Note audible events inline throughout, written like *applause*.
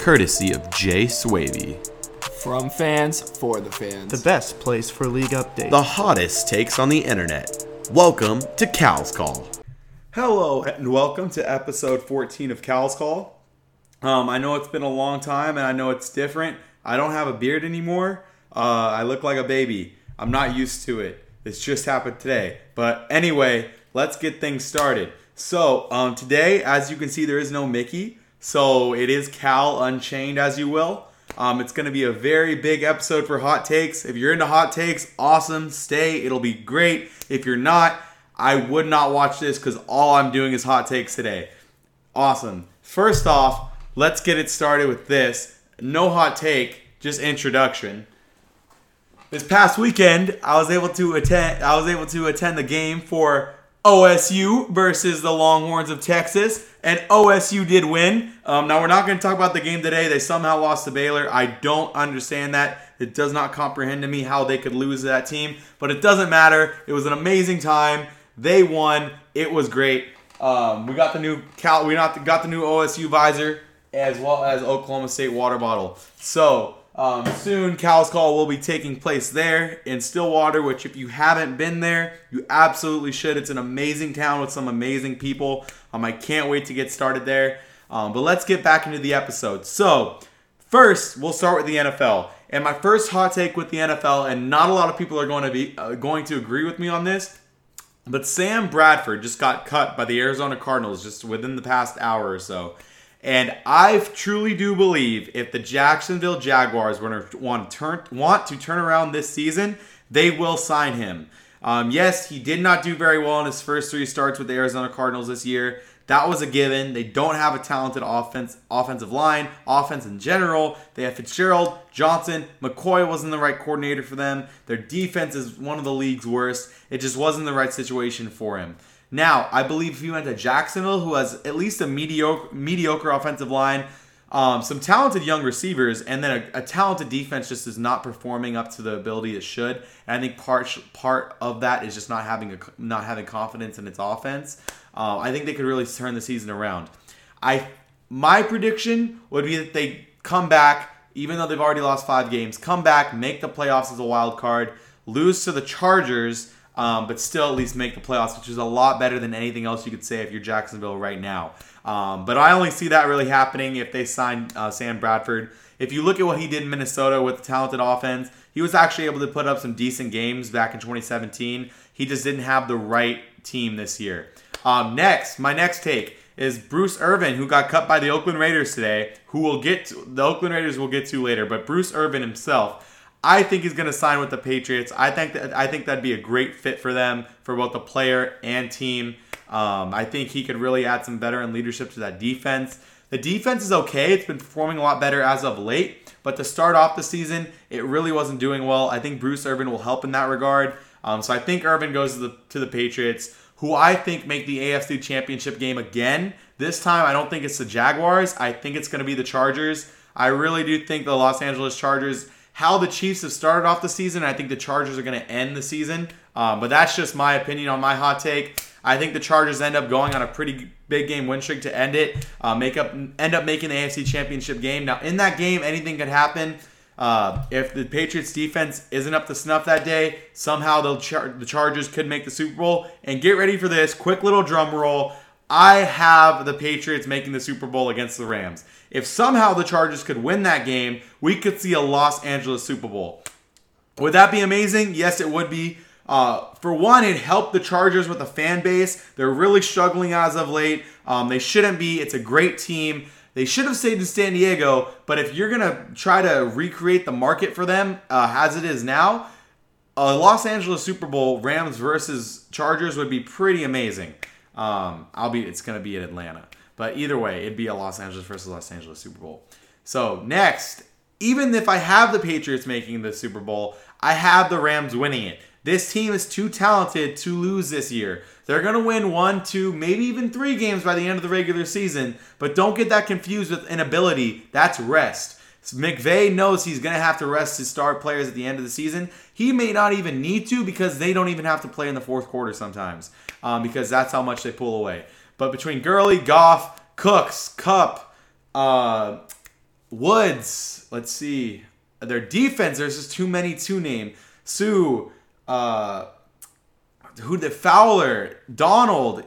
courtesy of Jay Swavey. From fans for the fans. The best place for league updates. The hottest takes on the internet. Welcome to Cal's Call. Hello and welcome to episode 14 of Cal's Call. Um, I know it's been a long time and I know it's different. I don't have a beard anymore. Uh, I look like a baby. I'm not used to it. This just happened today. But anyway, let's get things started. So um, today, as you can see, there is no Mickey. So it is Cal Unchained, as you will. Um, it's going to be a very big episode for hot takes. If you're into hot takes, awesome. Stay. It'll be great. If you're not, I would not watch this because all I'm doing is hot takes today. Awesome. First off, let's get it started with this. No hot take, just introduction. This past weekend, I was able to attend. I was able to attend the game for OSU versus the Longhorns of Texas, and OSU did win. Um, now we're not going to talk about the game today. They somehow lost to Baylor. I don't understand that. It does not comprehend to me how they could lose that team, but it doesn't matter. It was an amazing time. They won. It was great. Um, we got the new Cal. We not got the new OSU visor as well as Oklahoma State water bottle. So um, soon, Cal's Call will be taking place there in Stillwater, which, if you haven't been there, you absolutely should. It's an amazing town with some amazing people. Um, I can't wait to get started there. Um, but let's get back into the episode. So, first, we'll start with the NFL. And my first hot take with the NFL, and not a lot of people are going to be uh, going to agree with me on this, but Sam Bradford just got cut by the Arizona Cardinals just within the past hour or so. And I truly do believe if the Jacksonville Jaguars want to, turn want to turn around this season, they will sign him. Um, yes, he did not do very well in his first three starts with the Arizona Cardinals this year. That was a given. They don't have a talented offense, offensive line, offense in general. They have Fitzgerald, Johnson, McCoy wasn't the right coordinator for them. Their defense is one of the league's worst. It just wasn't the right situation for him. Now, I believe if you went to Jacksonville, who has at least a mediocre, mediocre offensive line, um, some talented young receivers, and then a, a, talented defense just is not performing up to the ability it should. And I think part part of that is just not having a, not having confidence in its offense. Uh, I think they could really turn the season around. I my prediction would be that they come back, even though they've already lost five games, come back, make the playoffs as a wild card, lose to the Chargers um, but still at least make the playoffs, which is a lot better than anything else you could say if you're Jacksonville right now. Um, but I only see that really happening if they sign uh, Sam Bradford. If you look at what he did in Minnesota with the talented offense, he was actually able to put up some decent games back in 2017. He just didn't have the right team this year. Um, next, my next take is Bruce Irvin, who got cut by the Oakland Raiders today, who will get to, the Oakland Raiders will get to later, but Bruce Irvin himself I think he's going to sign with the Patriots. I think that I think that'd be a great fit for them for both the player and team. Um, I think he could really add some veteran leadership to that defense. The defense is okay; it's been performing a lot better as of late. But to start off the season, it really wasn't doing well. I think Bruce Irvin will help in that regard. Um, so I think Irvin goes to the to the Patriots, who I think make the AFC Championship game again. This time, I don't think it's the Jaguars. I think it's going to be the Chargers. I really do think the Los Angeles Chargers how the Chiefs have started off the season. I think the Chargers are going to end the season. Um, but that's just my opinion on my hot take. I think the Chargers end up going on a pretty big game win streak to end it. Uh, make up end up making the AFC Championship game. Now in that game, anything could happen. Uh, if the Patriots defense isn't up to snuff that day, somehow char- the Chargers could make the Super Bowl. And get ready for this quick little drum roll. I have the Patriots making the Super Bowl against the Rams. If somehow the Chargers could win that game, we could see a Los Angeles Super Bowl. Would that be amazing? Yes, it would be. Uh, for one, it helped the Chargers with the fan base. They're really struggling as of late. Um, they shouldn't be. It's a great team. They should have stayed in San Diego, but if you're going to try to recreate the market for them uh, as it is now, a Los Angeles Super Bowl, Rams versus Chargers, would be pretty amazing. Um, I'll be. It's gonna be in Atlanta, but either way, it'd be a Los Angeles versus Los Angeles Super Bowl. So next, even if I have the Patriots making the Super Bowl, I have the Rams winning it. This team is too talented to lose this year. They're going to win one, two, maybe even three games by the end of the regular season, but don't get that confused with inability. That's rest. McVay knows he's going to have to rest his star players at the end of the season. He may not even need to because they don't even have to play in the fourth quarter sometimes um, because that's how much they pull away. But between Gurley, Goff, Cooks, Kupp, uh, Woods. Let's see. Their defense, there's just too many to name. Suh, uh, who the Fowler, Donald,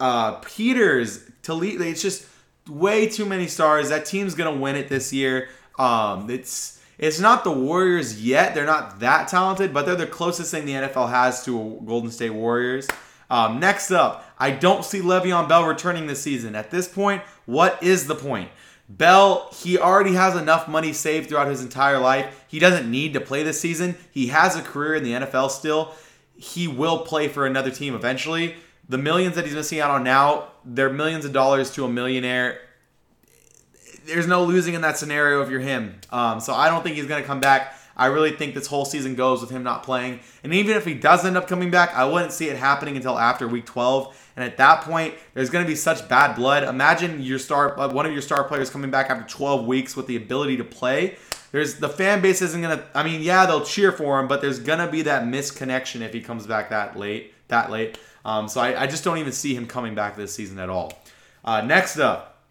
uh, Peters, Toledo. It's just way too many stars. That team's gonna win it this year. Um, it's it's not the Warriors yet. They're not that talented, but they're the closest thing the NFL has to Golden State Warriors. Um, next up, I don't see Le'Veon Bell returning this season. At this point, what is the point? Bell, he already has enough money saved throughout his entire life. He doesn't need to play this season. He has a career in the NFL still. He will play for another team eventually. The millions that he's missing out on now, they're millions of dollars to a millionaire. There's no losing in that scenario if you're him. Um, so I don't think he's going to come back. I really think this whole season goes with him not playing. And even if he does end up coming back, I wouldn't see it happening until after week 12. And at that point, there's going to be such bad blood. Imagine your star, uh, one of your star players coming back after 12 weeks with the ability to play. There's the fan base isn't going to. I mean, yeah, they'll cheer for him, but there's going to be that misconnection if he comes back that late. That late. Um, so I, I, just don't even see him coming back this season at all. Uh, next up,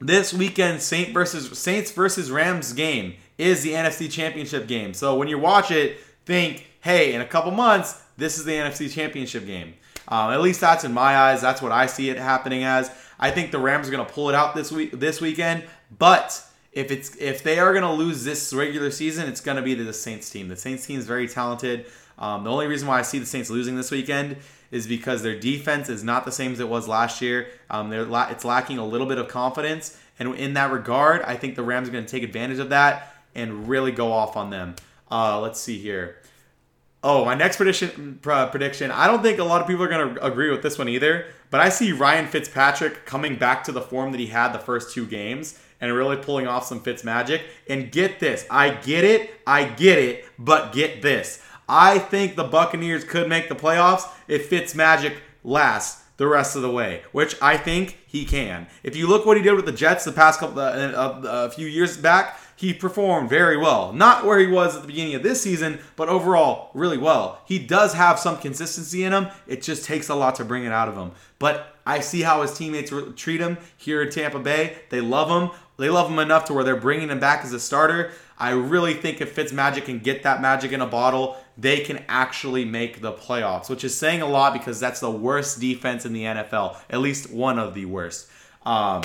this weekend, Saint versus Saints versus Rams game is the NFC Championship game. So when you watch it, think, hey, in a couple months, this is the NFC Championship game. Um, at least that's in my eyes. That's what I see it happening as. I think the Rams are going to pull it out this week, this weekend. But if it's if they are going to lose this regular season, it's going to be the Saints team. The Saints team is very talented. Um, the only reason why I see the Saints losing this weekend is because their defense is not the same as it was last year. Um, they're la- it's lacking a little bit of confidence, and in that regard, I think the Rams are going to take advantage of that and really go off on them. Uh, let's see here. Oh, my next prediction prediction. I don't think a lot of people are going to agree with this one either, but I see Ryan Fitzpatrick coming back to the form that he had the first two games and really pulling off some Fitz magic. And get this, I get it, I get it, but get this. I think the Buccaneers could make the playoffs if Fitz magic lasts the rest of the way, which I think he can. If you look what he did with the Jets the past couple uh, uh, a few years back, he performed very well. Not where he was at the beginning of this season, but overall, really well. He does have some consistency in him. It just takes a lot to bring it out of him. But I see how his teammates treat him here in Tampa Bay. They love him. They love him enough to where they're bringing him back as a starter. I really think if Fitzmagic can get that magic in a bottle, they can actually make the playoffs, which is saying a lot because that's the worst defense in the NFL, at least one of the worst. Um,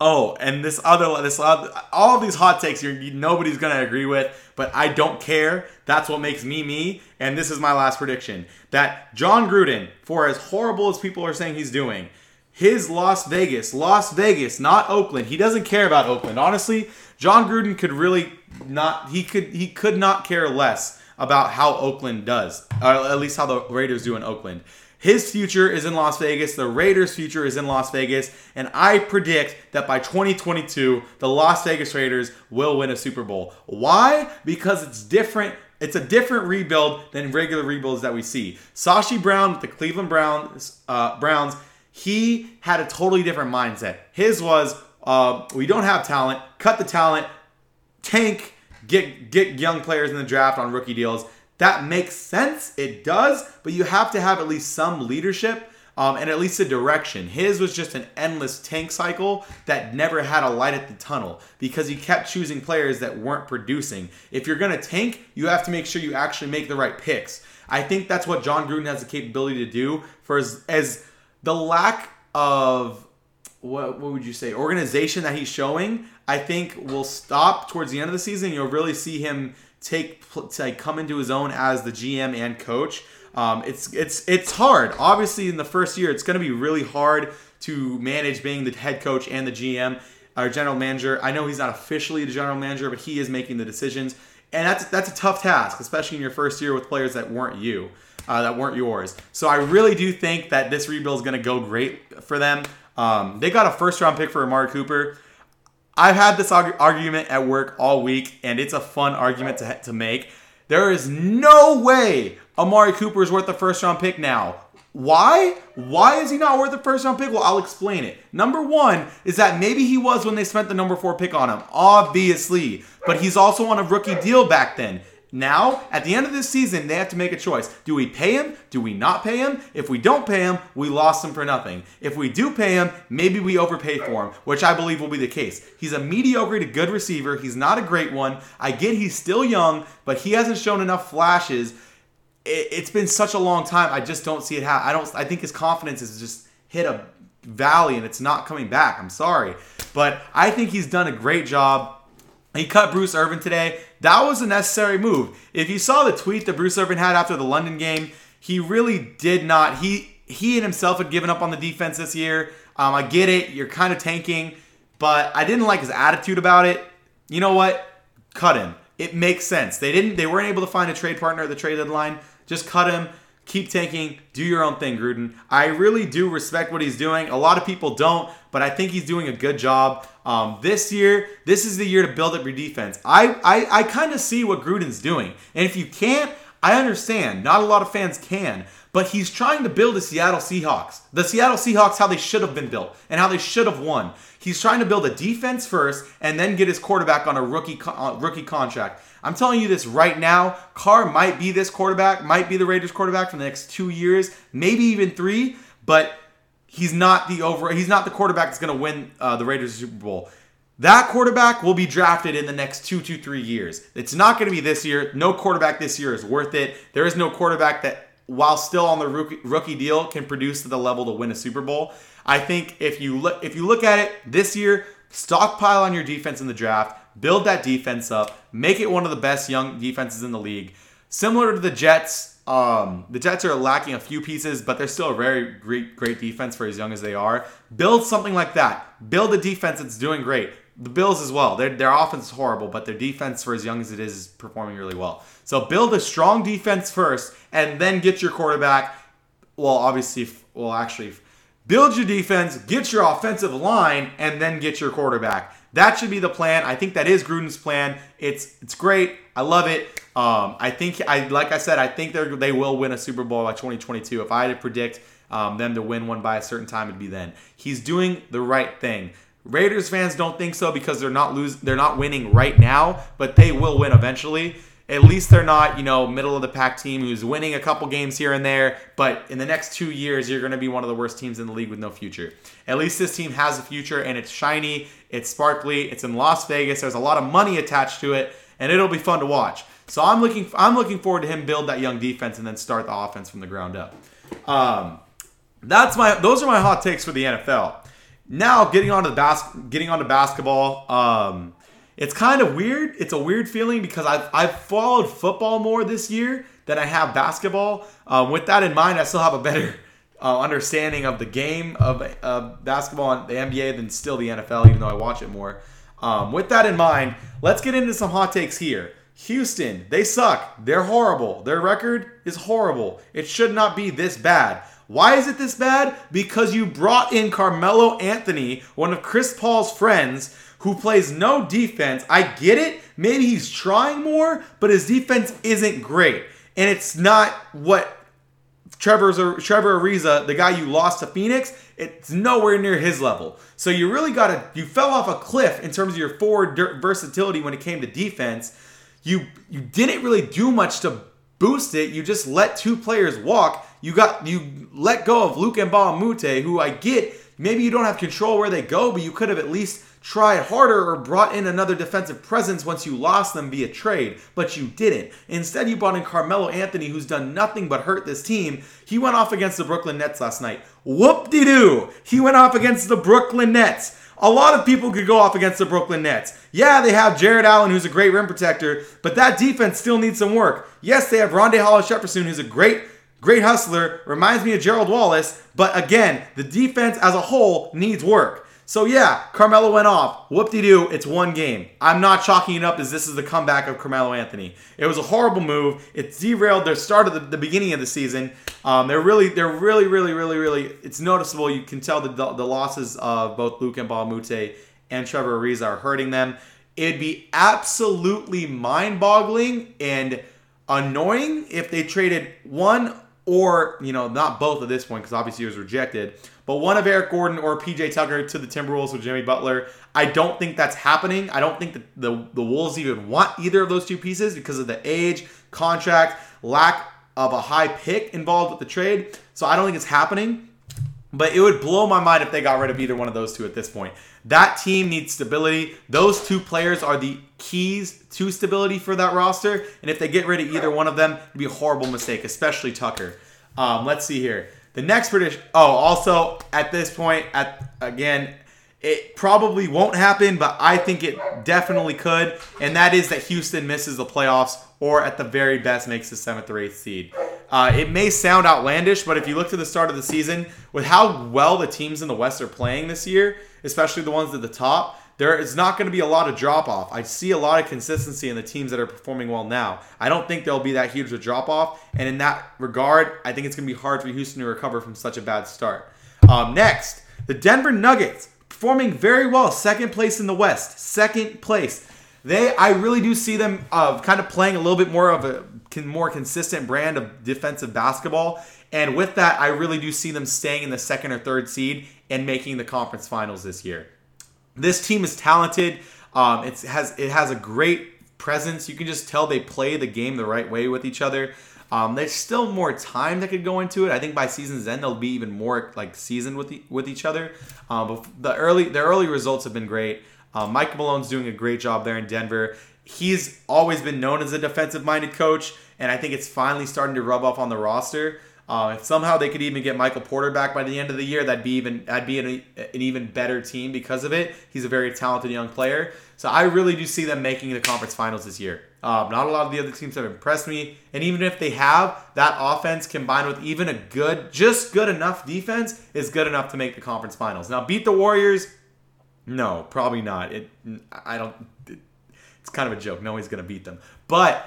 Oh, and this other, this other, all these hot takes you're, nobody's gonna agree with, but I don't care. That's what makes me me. And this is my last prediction: that John Gruden, for as horrible as people are saying he's doing, his Las Vegas, Las Vegas, not Oakland. He doesn't care about Oakland. Honestly, John Gruden could really not. He could. He could not care less about how Oakland does, or at least how the Raiders do in Oakland. His future is in Las Vegas. The Raiders' future is in Las Vegas. And I predict that by 2022, the Las Vegas Raiders will win a Super Bowl. Why? Because it's different. It's a different rebuild than regular rebuilds that we see. Sashi Brown with the Cleveland Browns, uh, Browns, he had a totally different mindset. His was, uh, we don't have talent, cut the talent, tank, get get young players in the draft on rookie deals. That makes sense. It does, but you have to have at least some leadership um, and at least a direction. His was just an endless tank cycle that never had a light at the tunnel because he kept choosing players that weren't producing. If you're going to tank, you have to make sure you actually make the right picks. I think that's what John Gruden has the capability to do for as, as the lack of what, what would you say organization that he's showing i think will stop towards the end of the season you'll really see him take like come into his own as the GM and coach. Um, it's it's it's hard. Obviously, in the first year, it's going to be really hard to manage being the head coach and the GM or general manager. I know he's not officially the general manager, but he is making the decisions, and that's that's a tough task, especially in your first year with players that weren't you, uh, that weren't yours. So I really do think that this rebuild is going to go great for them. Um, they got a first round pick for Amari Cooper. I've had this argument at work all week, and it's a fun argument to, to make. There is no way Amari Cooper is worth the first round pick now. Why? Why is he not worth the first round pick? Well, I'll explain it. Number one is that maybe he was when they spent the number four pick on him, obviously, but he's also on a rookie deal back then. Now, at the end of this season, they have to make a choice. Do we pay him? Do we not pay him? If we don't pay him, we lost him for nothing. If we do pay him, maybe we overpay for him, which I believe will be the case. He's a mediocre to good receiver. He's not a great one. I get he's still young, but he hasn't shown enough flashes. It, has been such a long time. I just don't see it happen. I don't. I think his confidence has just hit a valley and it's not coming back. I'm sorry, but I think he's done a great job. He cut Bruce Irvin today. That was a necessary move. If you saw the tweet that Bruce Irvin had after the London game, he really did not. He he and himself had given up on the defense this year. Um, I get it. You're kind of tanking, but I didn't like his attitude about it. You know what? Cut him. It makes sense. They didn't. They weren't able to find a trade partner at the trade deadline. Just cut him keep tanking, do your own thing, Gruden. I really do respect what he's doing. A lot of people don't, but I think he's doing a good job. Um, this year, this is the year to build up your defense. I, I, I kind of see what Gruden's doing. And if you can't, I understand. Not a lot of fans can. But he's trying to build the Seattle Seahawks. The Seattle Seahawks, how they should have been built and how they should have won. He's trying to build a defense first and then get his quarterback on a rookie, uh, rookie contract. I'm telling you this right now. Carr might be this quarterback, might be the Raiders quarterback for the next two years, maybe even three, but he's not the over. He's not the quarterback that's going to win uh, the Raiders Super Bowl. That quarterback will be drafted in the next two to three years. It's not going to be this year. No quarterback this year is worth it. There is no quarterback that, while still on the rookie, rookie deal, can produce to the level to win a Super Bowl. I think if you look if you look at it this year, stockpile on your defense in the draft build that defense up, make it one of the best young defenses in the league. Similar to the Jets, um, the Jets are lacking a few pieces, but they're still a very great, great defense for as young as they are. Build something like that. Build a defense that's doing great. The Bills as well. Their, their offense is horrible, but their defense, for as young as it is, is performing really well. So build a strong defense first, and then get your quarterback. Well, obviously, well, actually, build your defense, get your offensive line, and then get your quarterback. That should be the plan. I think that is Gruden's plan. It's it's great. I love it. Um, I think I like I said, I think they they will win a Super Bowl by 2022. If I had to predict um, them to win one by a certain time, it'd be then. He's doing the right thing. Raiders fans don't think so because they're not lose they're not winning right now, but they will win eventually at least they're not, you know, middle of the pack team who's winning a couple games here and there, but in the next two years, you're going to be one of the worst teams in the league with no future. At least this team has a future and it's shiny, it's sparkly, it's in Las Vegas. There's a lot of money attached to it, and it'll be fun to watch. So I'm looking, I'm looking forward to him build that young defense and then start the offense from the ground up. Um, that's my, those are my hot takes for the NFL. Now getting on to the bas- getting on to basketball. Um, it's kind of weird. It's a weird feeling because I've, I've followed football more this year than I have basketball. Um, with that in mind, I still have a better *laughs* uh, understanding of the game of uh, basketball and the NBA than still the NFL, even though I watch it more. Um, with that in mind, let's get into some hot takes here. Houston, they suck. They're horrible. Their record is horrible. It should not be this bad. Why is it this bad? Because you brought in Carmelo Anthony, one of Chris Paul's friends, who plays no defense. I get it. Maybe he's trying more, but his defense isn't great. And it's not what Trevor's Trevor Ariza, the guy you lost to Phoenix, it's nowhere near his level. So you really got to you fell off a cliff in terms of your forward versatility when it came to defense. You you didn't really do much to boost it. You just let two players walk. You got you let go of Luc Mbah a Moute, who I get maybe you don't have control where they go, but you could have at least tried harder or brought in another defensive presence once you lost them via trade, but you didn't. Instead, you brought in Carmelo Anthony, who's done nothing but hurt this team. He went off against the Brooklyn Nets last night. Whoop de doo! He went off against the Brooklyn Nets. A lot of people could go off against the Brooklyn Nets. Yeah, they have Jarrett Allen, who's a great rim protector, but that defense still needs some work. Yes, they have Rondae Hollis Jefferson, who's a great great hustler, reminds me of Gerald Wallace, but again, the defense as a whole needs work. So yeah, Carmelo went off. Whoop-de-doo, it's one game. I'm not chalking it up as this is the comeback of Carmelo Anthony. It was a horrible move. It derailed their start of the, the beginning of the season. Um, they're really, they're really, really, really, really. It's noticeable. You can tell the the losses of both Luc Mbah a Moute and Trevor Ariza are hurting them. It'd be absolutely mind-boggling and annoying if they traded one or you know not both at this point because obviously he was rejected but one of Eric Gordon or PJ Tucker to the Timberwolves with Jimmy Butler. I don't think that's happening. I don't think that the, the Wolves even want either of those two pieces because of the age, contract, lack of a high pick involved with the trade. So I don't think it's happening. But it would blow my mind if they got rid of either one of those two at this point. That team needs stability. Those two players are the keys to stability for that roster. And if they get rid of either one of them, it'd be a horrible mistake, especially Tucker. Um, let's see here. The next prediction. Oh, also at this point, at again, it probably won't happen, but I think it definitely could. And that is that Houston misses the playoffs, or at the very best makes the seventh or eighth seed. Uh, it may sound outlandish, but if you look to the start of the season, with how well the teams in the West are playing this year, especially the ones at the top, there is not going to be a lot of drop off. I see a lot of consistency in the teams that are performing well now. I don't think there'll be that huge of a drop off, and in that regard, I think it's going to be hard for Houston to recover from such a bad start. Um, next, the Denver Nuggets performing very well, second place in the West, second place. They, I really do see them uh, kind of playing a little bit more of a more consistent brand of defensive basketball. And with that, I really do see them staying in the second or third seed and making the conference finals this year. This team is talented. Um, it has it has a great presence. You can just tell they play the game the right way with each other. Um, there's still more time that could go into it. I think by season's end they'll be even more like seasoned with the, with each other. Um, but the early the early results have been great. Um, Mike Malone's doing a great job there in Denver. He's always been known as a defensive minded coach, and I think it's finally starting to rub off on the roster. Uh, if somehow they could even get Michael Porter back by the end of the year, that'd be even that'd be an, an, even better team because of it. He's a very talented young player, so I really do see them making the conference finals this year. Um, not a lot of the other teams have impressed me, and even if they have, that offense combined with even a good, just good enough defense is good enough to make the conference finals. Now, beat the Warriors? No, probably not. It, I don't. It, it's kind of a joke. No one's gonna beat them, but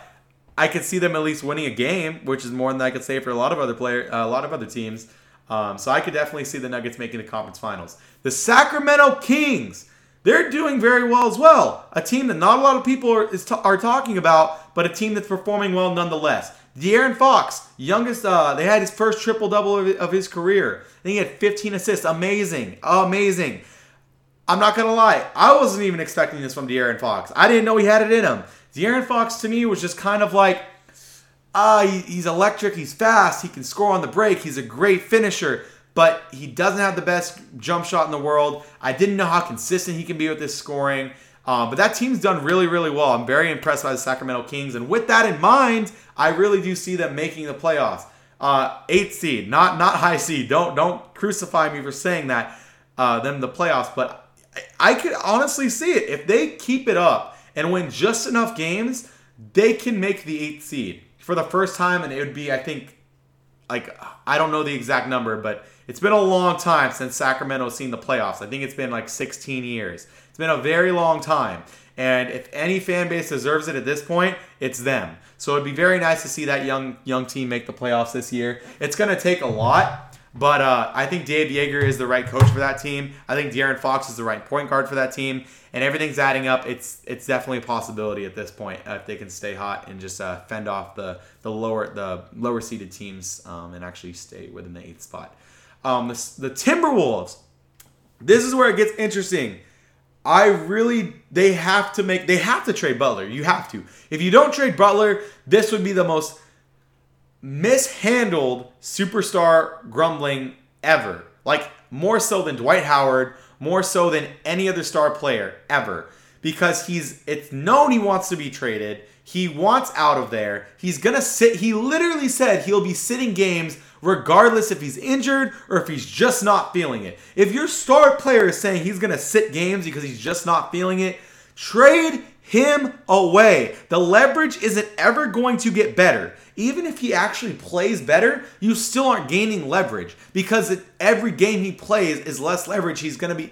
I could see them at least winning a game, which is more than I could say for a lot of other player, uh, a lot of other teams. Um, so I could definitely see the Nuggets making the conference finals. The Sacramento Kings, they're doing very well as well. A team that not a lot of people are, is are talking about, but a team that's performing well nonetheless. De'Aaron Fox, youngest, uh, they had his first triple double of, of his career. And he had 15 assists. Amazing, amazing. I'm not gonna lie, I wasn't even expecting this from De'Aaron Fox. I didn't know he had it in him. De'Aaron Fox to me was just kind of like, ah, uh, he, he's electric, he's fast, he can score on the break, he's a great finisher, but he doesn't have the best jump shot in the world. I didn't know how consistent he can be with his scoring. Um, but that team's done really, really well. I'm very impressed by the Sacramento Kings, and with that in mind, I really do see them making the playoffs. Uh, eighth seed, not not high seed. Don't don't crucify me for saying that. Uh, them the playoffs, but I, I could honestly see it if they keep it up and win just enough games, they can make the eighth seed for the first time, and it would be, I think, like I don't know the exact number, but it's been a long time since Sacramento's seen the playoffs. I think it's been like 16 years. It's been a very long time. And if any fan base deserves it at this point, it's them. So it'd be very nice to see that young young team make the playoffs this year. It's going to take a lot, but uh, I think Dave Joerger is the right coach for that team. I think De'Aaron Fox is the right point guard for that team, and everything's adding up. It's it's definitely a possibility at this point uh, if they can stay hot and just uh, fend off the the lower the lower seeded teams um, and actually stay within the eighth spot. Um, the, the Timberwolves. This is where it gets interesting. I really they have to make they have to trade Butler. You have to. If you don't trade Butler, this would be the most mishandled superstar grumbling ever. Like more so than Dwight Howard, more so than any other star player ever. Because he's it's known he wants to be traded. He wants out of there. He's gonna sit. He literally said he'll be sitting games regardless if he's injured or if he's just not feeling it. If your star player is saying he's gonna sit games because he's just not feeling it, trade him away. The leverage isn't ever going to get better. Even if he actually plays better, you still aren't gaining leverage because every game he plays is less leverage. He's going to be.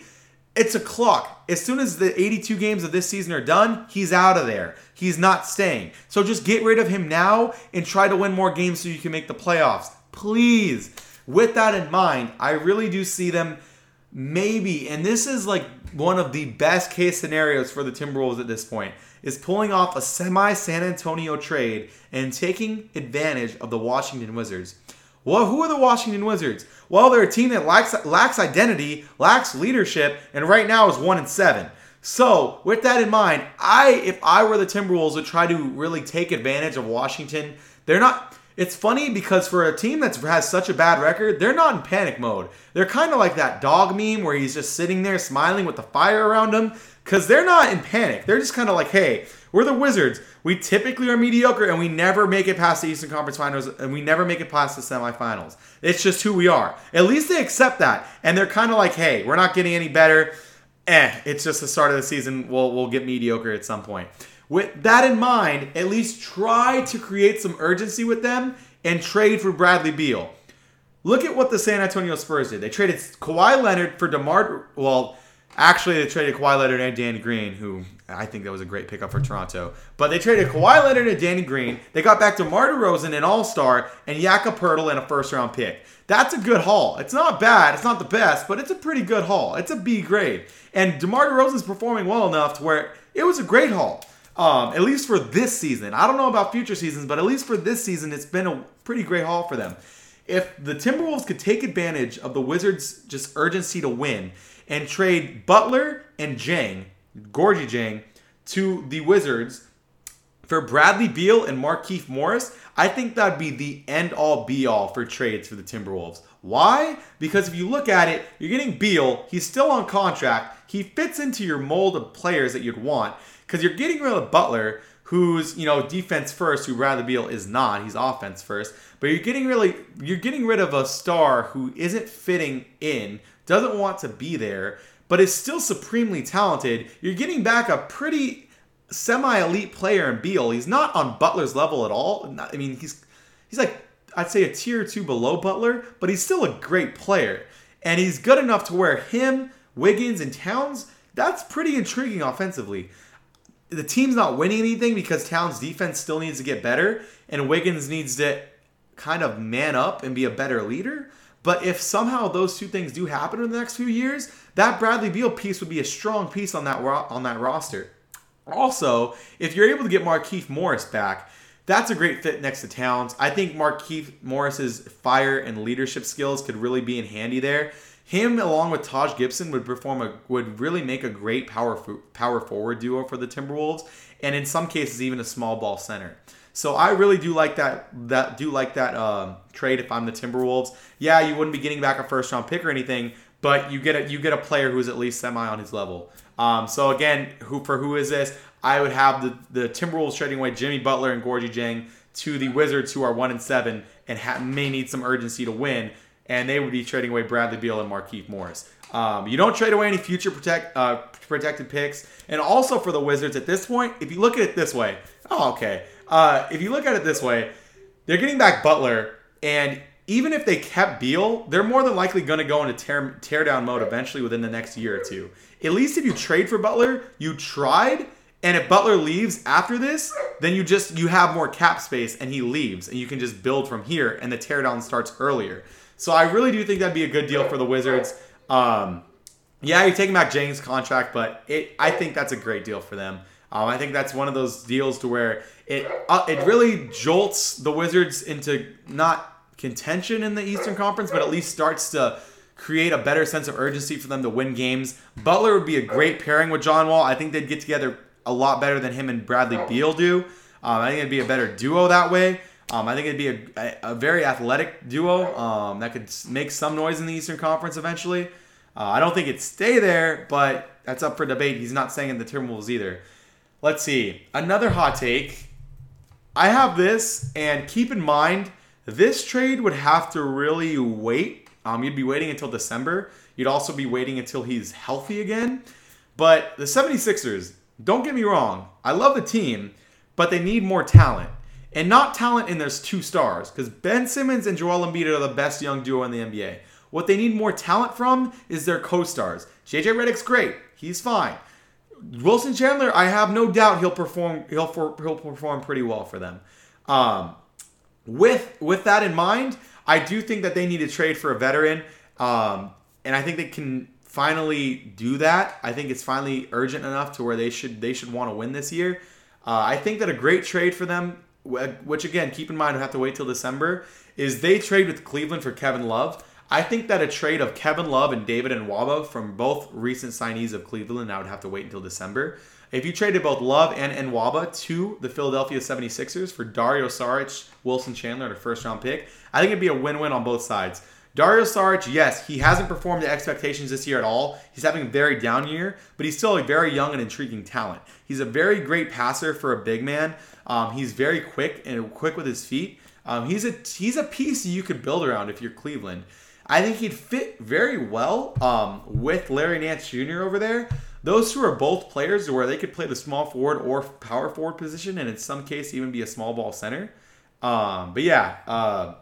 It's a clock. As soon as the 82 games of this season are done, he's out of there. He's not staying. So just get rid of him now and try to win more games so you can make the playoffs. Please. With that in mind, I really do see them maybe, and this is like one of the best case scenarios for the Timberwolves at this point, is pulling off a semi San Antonio trade and taking advantage of the Washington Wizards. Well, who are the Washington Wizards? Well, they're a team that lacks lacks identity, lacks leadership, and right now is one and seven. So, with that in mind, I if I were the Timberwolves would try to really take advantage of Washington. They're not it's funny because for a team that has such a bad record, they're not in panic mode. They're kind of like that dog meme where he's just sitting there smiling with the fire around him because they're not in panic. They're just kind of like, hey, we're the Wizards. We typically are mediocre and we never make it past the Eastern Conference Finals and we never make it past the semifinals. It's just who we are. At least they accept that. And they're kind of like, hey, we're not getting any better. Eh, it's just the start of the season. We'll, we'll get mediocre at some point. With that in mind, at least try to create some urgency with them and trade for Bradley Beal. Look at what the San Antonio Spurs did. They traded Kawhi Leonard for DeMar. Well, actually, they traded Kawhi Leonard and Danny Green, who I think that was a great pickup for Toronto. But they traded Kawhi Leonard and Danny Green. They got back DeMar DeRozan, an All Star, and Jakob Poeltl and a first round pick. That's a good haul. It's not bad. It's not the best, but it's a pretty good haul. It's a B grade. And DeMar DeRozan's performing well enough to where it was a great haul. Um, at least for this season. I don't know about future seasons, but at least for this season, it's been a pretty great haul for them. If the Timberwolves could take advantage of the Wizards' just urgency to win and trade Butler and Dieng, Gorgui Dieng, to the Wizards for Bradley Beal and Markieff Morris, I think that'd be the end all be all for trades for the Timberwolves. Why? Because if you look at it, you're getting Beal, he's still on contract, he fits into your mold of players that you'd want because you're getting rid of Butler, who's you know defense first, who Bradley Beal is not. He's offense first, but you're getting really you're getting rid of a star who isn't fitting in, doesn't want to be there, but is still supremely talented. You're getting back a pretty semi-elite player in Beal. He's not on Butler's level at all. I mean, he's he's like I'd say a tier two below Butler, but he's still a great player, and he's good enough to where him, Wiggins, and Towns. That's pretty intriguing offensively the team's not winning anything because Towns' defense still needs to get better, and Wiggins needs to kind of man up and be a better leader. But if somehow those two things do happen in the next few years, that Bradley Beal piece would be a strong piece on that ro- on that roster. Also, if you're able to get Markieff Morris back, that's a great fit next to Towns. I think Markieff Morris's fire and leadership skills could really be in handy there him along with Taj Gibson would perform a would really make a great power power forward duo for the Timberwolves, and in some cases even a small ball center. So I really do like that that do like that um, trade if I'm the Timberwolves. Yeah, you wouldn't be getting back a first round pick or anything, but you get a you get a player who's at least semi on his level. Um, so again, who for who is this? I would have the the Timberwolves trading away Jimmy Butler and Gorgui Dieng to the Wizards, who are one and seven and ha- may need some urgency to win and they would be trading away Bradley Beal and Markieff Morris. Um, you don't trade away any future protect uh, protected picks, and also for the Wizards at this point, if you look at it this way, oh okay, uh, if you look at it this way, they're getting back Butler, and even if they kept Beal, they're more than likely going to go into tear, tear down mode eventually within the next year or two. At least if you trade for Butler, you tried, and if Butler leaves after this, then you just you have more cap space, and he leaves, and you can just build from here, and the teardown starts earlier. So I really do think that'd be a good deal for the Wizards. Um, yeah, you're taking back James' contract, but it I think that's a great deal for them. Um, I think that's one of those deals to where it uh, it really jolts the Wizards into not contention in the Eastern Conference, but at least starts to create a better sense of urgency for them to win games. Butler would be a great pairing with John Wall. I think they'd get together a lot better than him and Bradley Beal do. Um, I think it'd be a better duo that way. Um, I think it'd be a, a, a very athletic duo um, that could make some noise in the Eastern Conference eventually. Uh, I don't think it'd stay there, but that's up for debate. He's not saying in the Timberwolves either. Let's see. Another hot take. I have this, and keep in mind, this trade would have to really wait. Um, you'd be waiting until December. You'd also be waiting until he's healthy again. But the 76ers, don't get me wrong, I love the team, but they need more talent and not talent in there's two stars because Ben Simmons and Joel Embiid are the best young duo in the NBA. What they need more talent from is their co-stars. JJ Redick's great, he's fine. Wilson Chandler, I have no doubt he'll perform. He'll for, he'll perform pretty well for them. Um, with with that in mind, I do think that they need to trade for a veteran, um, and I think they can finally do that. I think it's finally urgent enough to where they should they should want to win this year. Uh, I think that a great trade for them which again, keep in mind, we have to wait till December, is they trade with Cleveland for Kevin Love. I think that a trade of Kevin Love and David Nwaba from both recent signees of Cleveland, I would have to wait until December. If you traded both Love and Nwaba to the Philadelphia 76ers for Dario Saric, Wilson Chandler, and a first round pick, I think it'd be a win win on both sides. Dario Saric, yes, he hasn't performed to expectations this year at all. He's having a very down year, but he's still a very young and intriguing talent. He's a very great passer for a big man. Um, he's very quick and quick with his feet. Um, he's a he's a piece you could build around if you're Cleveland. I think he'd fit very well um, with Larry Nance Jr. over there. Those two are both players where they could play the small forward or power forward position, and in some case even be a small ball center. Um, but yeah, uh,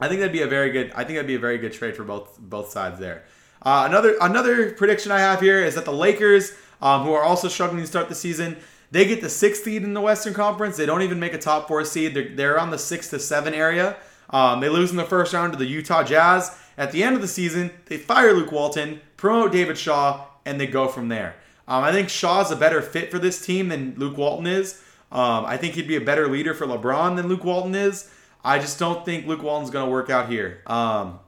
I think that'd be a very good. I think that'd be a very good trade for both both sides there. Uh, another another prediction I have here is that the Lakers, um, who are also struggling to start the season, they get the sixth seed in the Western Conference. They don't even make a top four seed. They're, they're on the six to seven area. Um, they lose in the first round to the Utah Jazz. At the end of the season, they fire Luke Walton, promote David Shaw, and they go from there. Um, I think Shaw's a better fit for this team than Luke Walton is. Um, I think he'd be a better leader for LeBron than Luke Walton is. I just don't think Luke Walton's going to work out here. Um,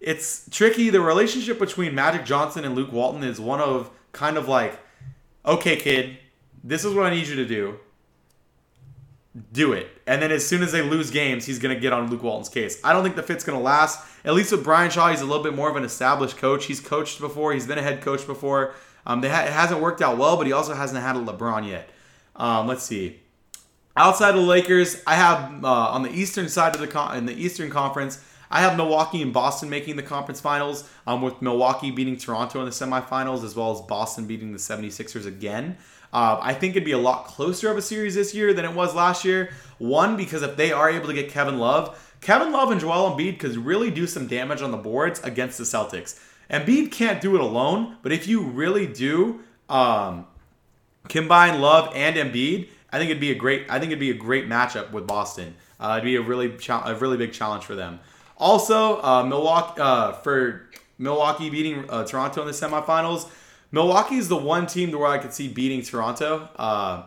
it's tricky. The relationship between Magic Johnson and Luke Walton is one of kind of like, okay, kid, this is what I need you to do. Do it. And then as soon as they lose games, he's going to get on Luke Walton's case. I don't think the fit's going to last. At least with Brian Shaw, he's a little bit more of an established coach. He's coached before, he's been a head coach before. Um, ha- it hasn't worked out well, but he also hasn't had a LeBron yet. Um, let's see. Outside of the Lakers, I have uh, on the eastern side of the con- in the Eastern Conference, I have Milwaukee and Boston making the conference finals, um, with Milwaukee beating Toronto in the semifinals, as well as Boston beating the 76ers again. Uh, I think it'd be a lot closer of a series this year than it was last year. One, because if they are able to get Kevin Love, Kevin Love and Joel Embiid could really do some damage on the boards against the Celtics. Embiid can't do it alone, but if you really do um, combine Love and Embiid, I think it'd be a great. I think it'd be a great matchup with Boston. Uh, it'd be a really a really big challenge for them. Also, uh, Milwaukee uh, for Milwaukee beating uh, Toronto in the semifinals. Milwaukee is the one team where I could see beating Toronto. Uh,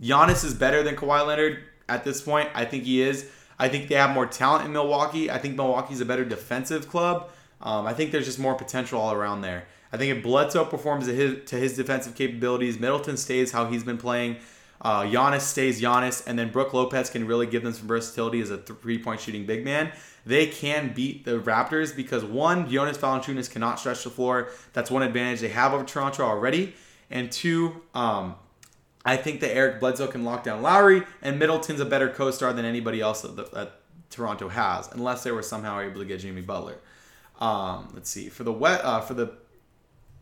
Giannis is better than Kawhi Leonard at this point. I think he is. I think they have more talent in Milwaukee. I think Milwaukee's a better defensive club. Um, I think there's just more potential all around there. I think if Bledsoe performs to his, to his defensive capabilities, Middleton stays how he's been playing, uh, Giannis stays Giannis, and then Brook Lopez can really give them some versatility as a three point shooting big man. They can beat the Raptors because one, Jonas Valanciunas cannot stretch the floor. That's one advantage they have over Toronto already. And two, um, I think that Eric Bledsoe can lock down Lowry, and Middleton's a better co-star than anybody else that, that Toronto has, unless they were somehow able to get Jimmy Butler. Um, let's see for the wet uh, for the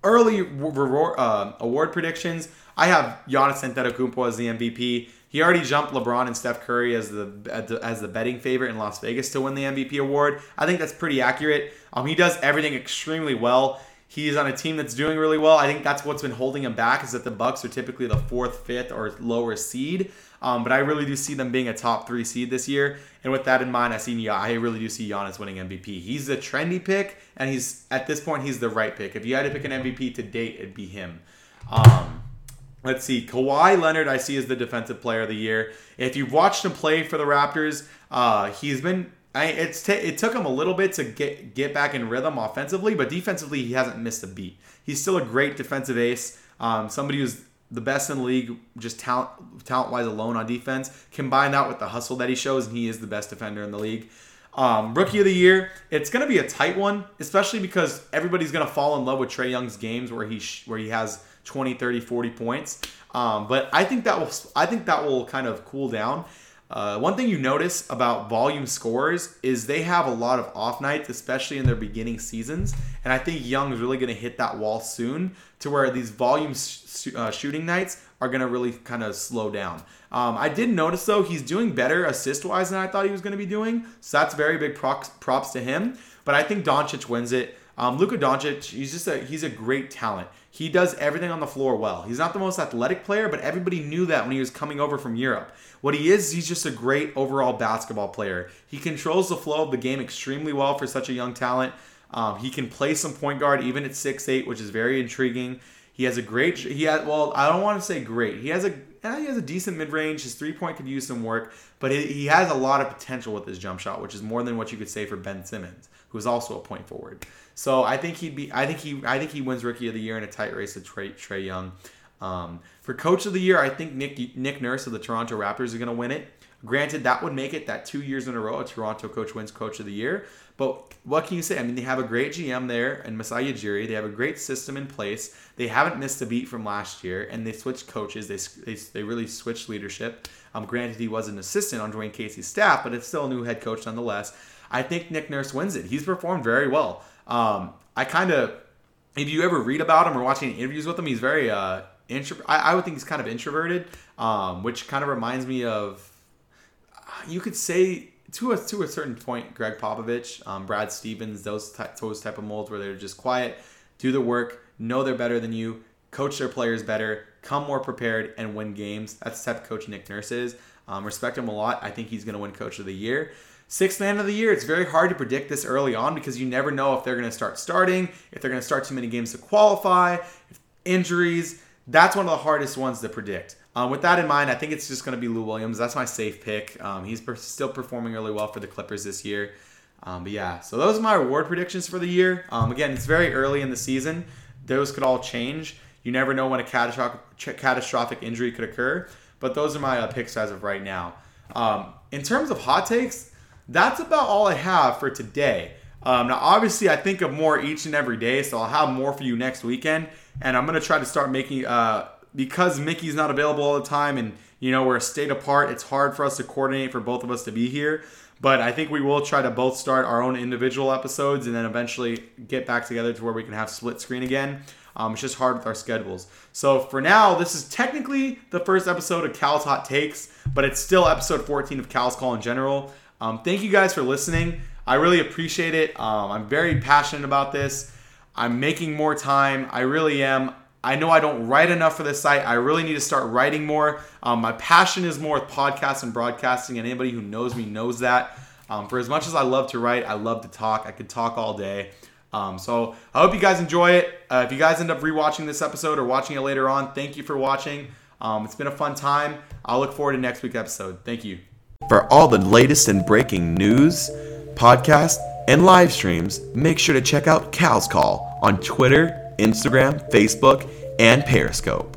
early uh, award predictions. I have Giannis Antetokounmpo as the MVP. He already jumped LeBron and Steph Curry as the as the betting favorite in Las Vegas to win the MVP award. I think that's pretty accurate. Um, he does everything extremely well. He's on a team that's doing really well. I think that's what's been holding him back is that the Bucks are typically the fourth, fifth, or lower seed. Um, but I really do see them being a top three seed this year. And with that in mind, I see I really do see Giannis winning MVP. He's a trendy pick, and he's at this point he's the right pick. If you had to pick an MVP to date, it'd be him. Um, Let's see. Kawhi Leonard, I see as the defensive player of the year. If you've watched him play for the Raptors, uh, he's been. I, it's t- it took him a little bit to get get back in rhythm offensively, but defensively he hasn't missed a beat. He's still a great defensive ace. Um, somebody who's the best in the league, just talent talent wise alone on defense. Combine that with the hustle that he shows, and he is the best defender in the league. Um, rookie of the year, it's going to be a tight one, especially because everybody's going to fall in love with Trae Young's games where he sh- where he has 20, 30, 40 points. Um, but I think that will I think that will kind of cool down. Uh, one thing you notice about volume scores is they have a lot of off nights, especially in their beginning seasons. And I think Young is really going to hit that wall soon to where these volume sh- uh, shooting nights are going to really kind of slow down. Um, I did notice though he's doing better assist wise than I thought he was going to be doing, so that's very big props, props to him. But I think Doncic wins it. Um, Luka Doncic, he's just a he's a great talent. He does everything on the floor well. He's not the most athletic player, but everybody knew that when he was coming over from Europe. What he is, he's just a great overall basketball player. He controls the flow of the game extremely well for such a young talent. Um, he can play some point guard even at six eight, which is very intriguing. He has a great. He has well, I don't want to say great. He has a he has a decent mid range. His three point could use some work, but he has a lot of potential with his jump shot, which is more than what you could say for Ben Simmons, who is also a point forward. So I think he'd be. I think he. I think he wins Rookie of the Year in a tight race with Trae, Young. Um, for Coach of the Year, I think Nick Nick Nurse of the Toronto Raptors is going to win it. Granted, that would make it that two years in a row a Toronto coach wins Coach of the Year. But what can you say? I mean, they have a great GM there and Masai Ujiri. They have a great system in place. They haven't missed a beat from last year, and they switched coaches. They they, they really switched leadership. Um, granted, he was an assistant on Dwane Casey's staff, but it's still a new head coach nonetheless. I think Nick Nurse wins it. He's performed very well. Um, I kind of, if you ever read about him or watching interviews with him, he's very uh, intro. I, I would think he's kind of introverted, um, which kind of reminds me of. You could say to a to a certain point, Gregg Popovich, um, Brad Stevens, those ty- those type of molds where they're just quiet, do the work, know they're better than you, coach their players better, come more prepared, and win games. That's the type of coach Nick Nurse is. Um, respect him a lot. I think he's going to win Coach of the Year. Sixth man of the year, it's very hard to predict this early on because you never know if they're going to start starting, if they're going to start too many games to qualify, injuries. That's one of the hardest ones to predict. Um, with that in mind, I think it's just going to be Lou Williams. That's my safe pick. Um, he's per- still performing really well for the Clippers this year. Um, but yeah, so those are my award predictions for the year. Um, again, it's very early in the season. Those could all change. You never know when a catastrophic, catastrophic injury could occur. But those are my uh, picks as of right now. Um, in terms of hot takes, that's about all I have for today. Um, now, obviously, I think of more each and every day, so I'll have more for you next weekend. And I'm to try to start making, uh, because Mickey's not available all the time and, you know, we're a state apart, it's hard for us to coordinate for both of us to be here. But I think we will try to both start our own individual episodes and then eventually get back together to where we can have split screen again. Um, it's just hard with our schedules. So for now, this is technically the first episode of Cal's Hot Takes, but it's still episode 14 of Cal's Call in general. Um, thank you guys for listening. I really appreciate it. Um, I'm very passionate about this. I'm making more time. I really am. I know I don't write enough for this site. I really need to start writing more. Um, my passion is more with podcasts and broadcasting, and anybody who knows me knows that. Um, for as much as I love to write, I love to talk. I could talk all day. Um, so I hope you guys enjoy it. Uh, if you guys end up rewatching this episode or watching it later on, thank you for watching. Um, it's been a fun time. I'll look forward to next week's episode. Thank you. For all the latest and breaking news, podcasts, and live streams, make sure to check out Cal's Call on Twitter, Instagram, Facebook, and Periscope.